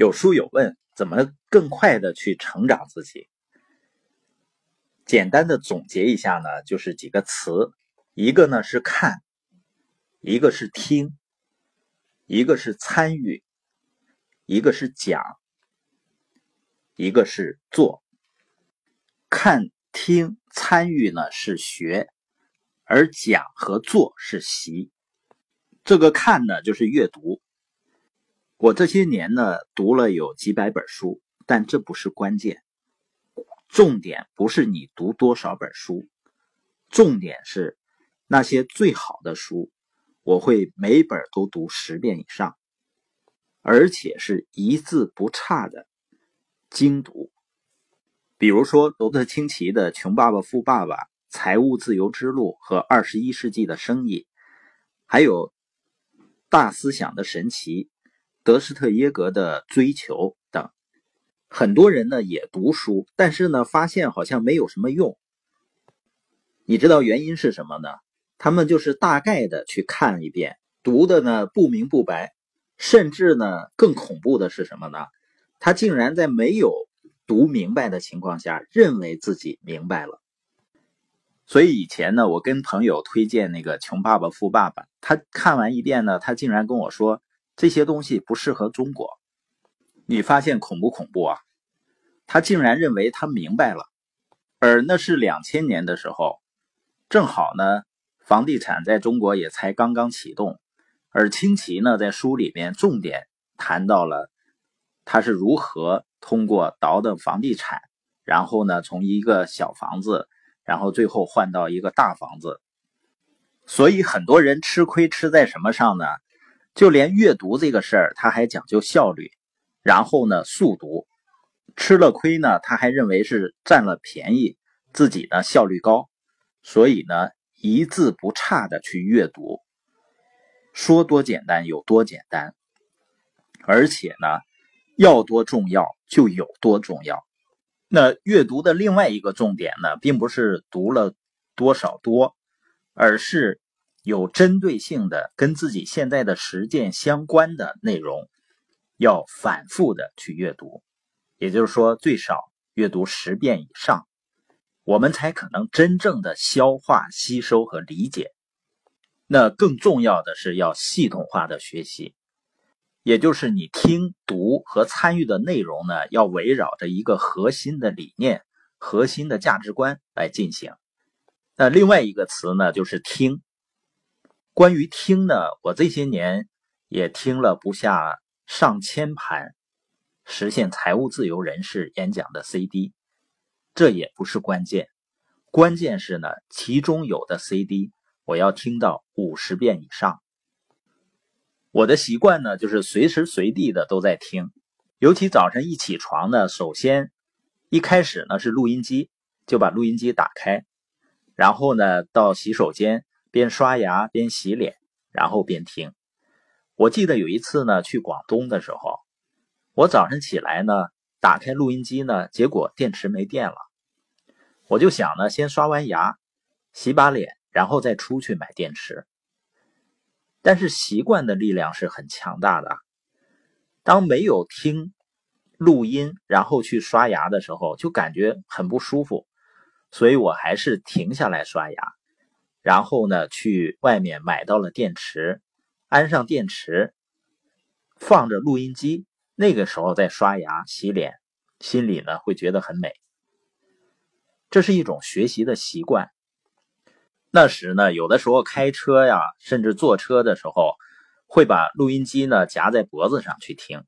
有书有问，怎么更快的去成长自己？简单的总结一下呢，就是几个词，一个呢是看，一个是听，一个是参与，一个是讲，一个是做。看、听、参与呢是学，而讲和做是习。这个看呢就是阅读。我这些年呢读了有几百本书，但这不是关键，重点不是你读多少本书，重点是那些最好的书，我会每本都读十遍以上，而且是一字不差的精读。比如说罗伯特清崎的《穷爸爸富爸爸》《财务自由之路》和《二十一世纪的生意》，还有大思想的神奇。德施特耶格的追求等，很多人呢也读书，但是呢发现好像没有什么用。你知道原因是什么呢？他们就是大概的去看一遍，读的呢不明不白，甚至呢更恐怖的是什么呢？他竟然在没有读明白的情况下，认为自己明白了。所以以前呢，我跟朋友推荐那个《穷爸爸富爸爸》，他看完一遍呢，他竟然跟我说。这些东西不适合中国，你发现恐不恐怖啊？他竟然认为他明白了，而那是两千年的时候，正好呢，房地产在中国也才刚刚启动，而清奇呢，在书里面重点谈到了他是如何通过倒腾房地产，然后呢，从一个小房子，然后最后换到一个大房子，所以很多人吃亏吃在什么上呢？就连阅读这个事儿，他还讲究效率，然后呢速读，吃了亏呢，他还认为是占了便宜，自己呢效率高，所以呢一字不差的去阅读，说多简单有多简单，而且呢要多重要就有多重要。那阅读的另外一个重点呢，并不是读了多少多，而是。有针对性的、跟自己现在的实践相关的内容，要反复的去阅读，也就是说，最少阅读十遍以上，我们才可能真正的消化、吸收和理解。那更重要的是要系统化的学习，也就是你听、读和参与的内容呢，要围绕着一个核心的理念、核心的价值观来进行。那另外一个词呢，就是听。关于听呢，我这些年也听了不下上千盘实现财务自由人士演讲的 CD，这也不是关键，关键是呢，其中有的 CD 我要听到五十遍以上。我的习惯呢，就是随时随地的都在听，尤其早晨一起床呢，首先一开始呢是录音机，就把录音机打开，然后呢到洗手间。边刷牙边洗脸，然后边听。我记得有一次呢，去广东的时候，我早上起来呢，打开录音机呢，结果电池没电了。我就想呢，先刷完牙，洗把脸，然后再出去买电池。但是习惯的力量是很强大的。当没有听录音，然后去刷牙的时候，就感觉很不舒服，所以我还是停下来刷牙。然后呢，去外面买到了电池，安上电池，放着录音机，那个时候再刷牙洗脸，心里呢会觉得很美。这是一种学习的习惯。那时呢，有的时候开车呀，甚至坐车的时候，会把录音机呢夹在脖子上去听。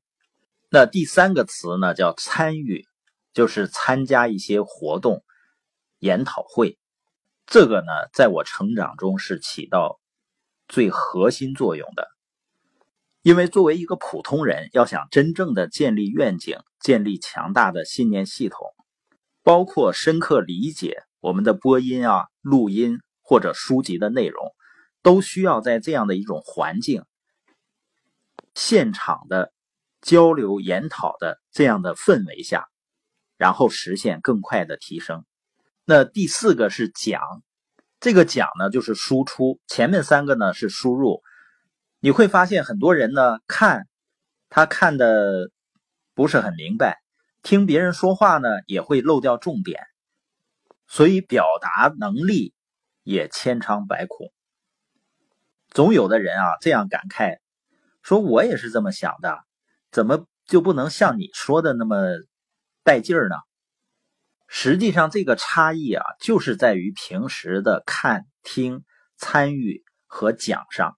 那第三个词呢叫参与，就是参加一些活动、研讨会。这个呢，在我成长中是起到最核心作用的，因为作为一个普通人，要想真正的建立愿景、建立强大的信念系统，包括深刻理解我们的播音啊、录音或者书籍的内容，都需要在这样的一种环境、现场的交流研讨的这样的氛围下，然后实现更快的提升。那第四个是讲，这个讲呢就是输出，前面三个呢是输入。你会发现很多人呢看，他看的不是很明白，听别人说话呢也会漏掉重点，所以表达能力也千疮百孔。总有的人啊这样感慨，说我也是这么想的，怎么就不能像你说的那么带劲儿呢？实际上，这个差异啊，就是在于平时的看、听、参与和讲上。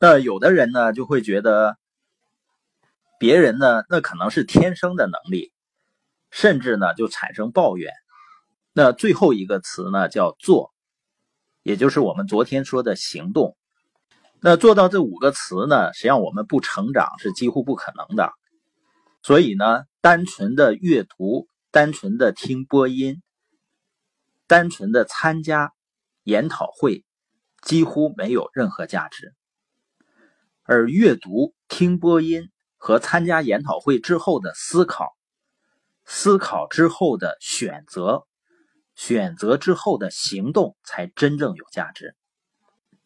那有的人呢，就会觉得别人呢，那可能是天生的能力，甚至呢，就产生抱怨。那最后一个词呢，叫做，也就是我们昨天说的行动。那做到这五个词呢，实际上我们不成长是几乎不可能的。所以呢，单纯的阅读。单纯的听播音，单纯的参加研讨会，几乎没有任何价值。而阅读、听播音和参加研讨会之后的思考，思考之后的选择，选择之后的行动，才真正有价值。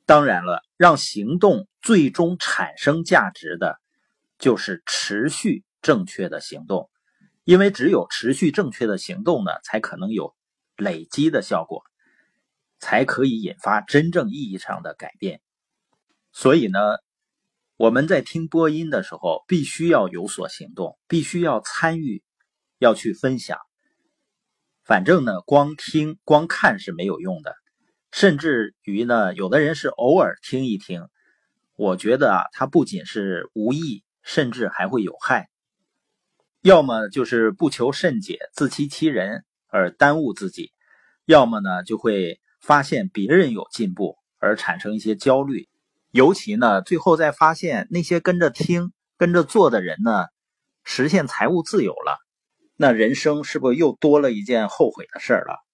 当然了，让行动最终产生价值的，就是持续正确的行动。因为只有持续正确的行动呢，才可能有累积的效果，才可以引发真正意义上的改变。所以呢，我们在听播音的时候，必须要有所行动，必须要参与，要去分享。反正呢，光听光看是没有用的，甚至于呢，有的人是偶尔听一听，我觉得啊，它不仅是无益，甚至还会有害。要么就是不求甚解、自欺欺人而耽误自己，要么呢就会发现别人有进步而产生一些焦虑，尤其呢最后再发现那些跟着听、跟着做的人呢实现财务自由了，那人生是不是又多了一件后悔的事儿了？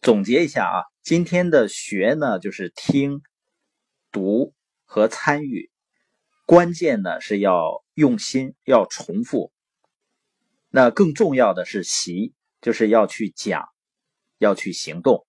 总结一下啊，今天的学呢就是听、读和参与，关键呢是要用心，要重复。那更重要的是习，就是要去讲，要去行动。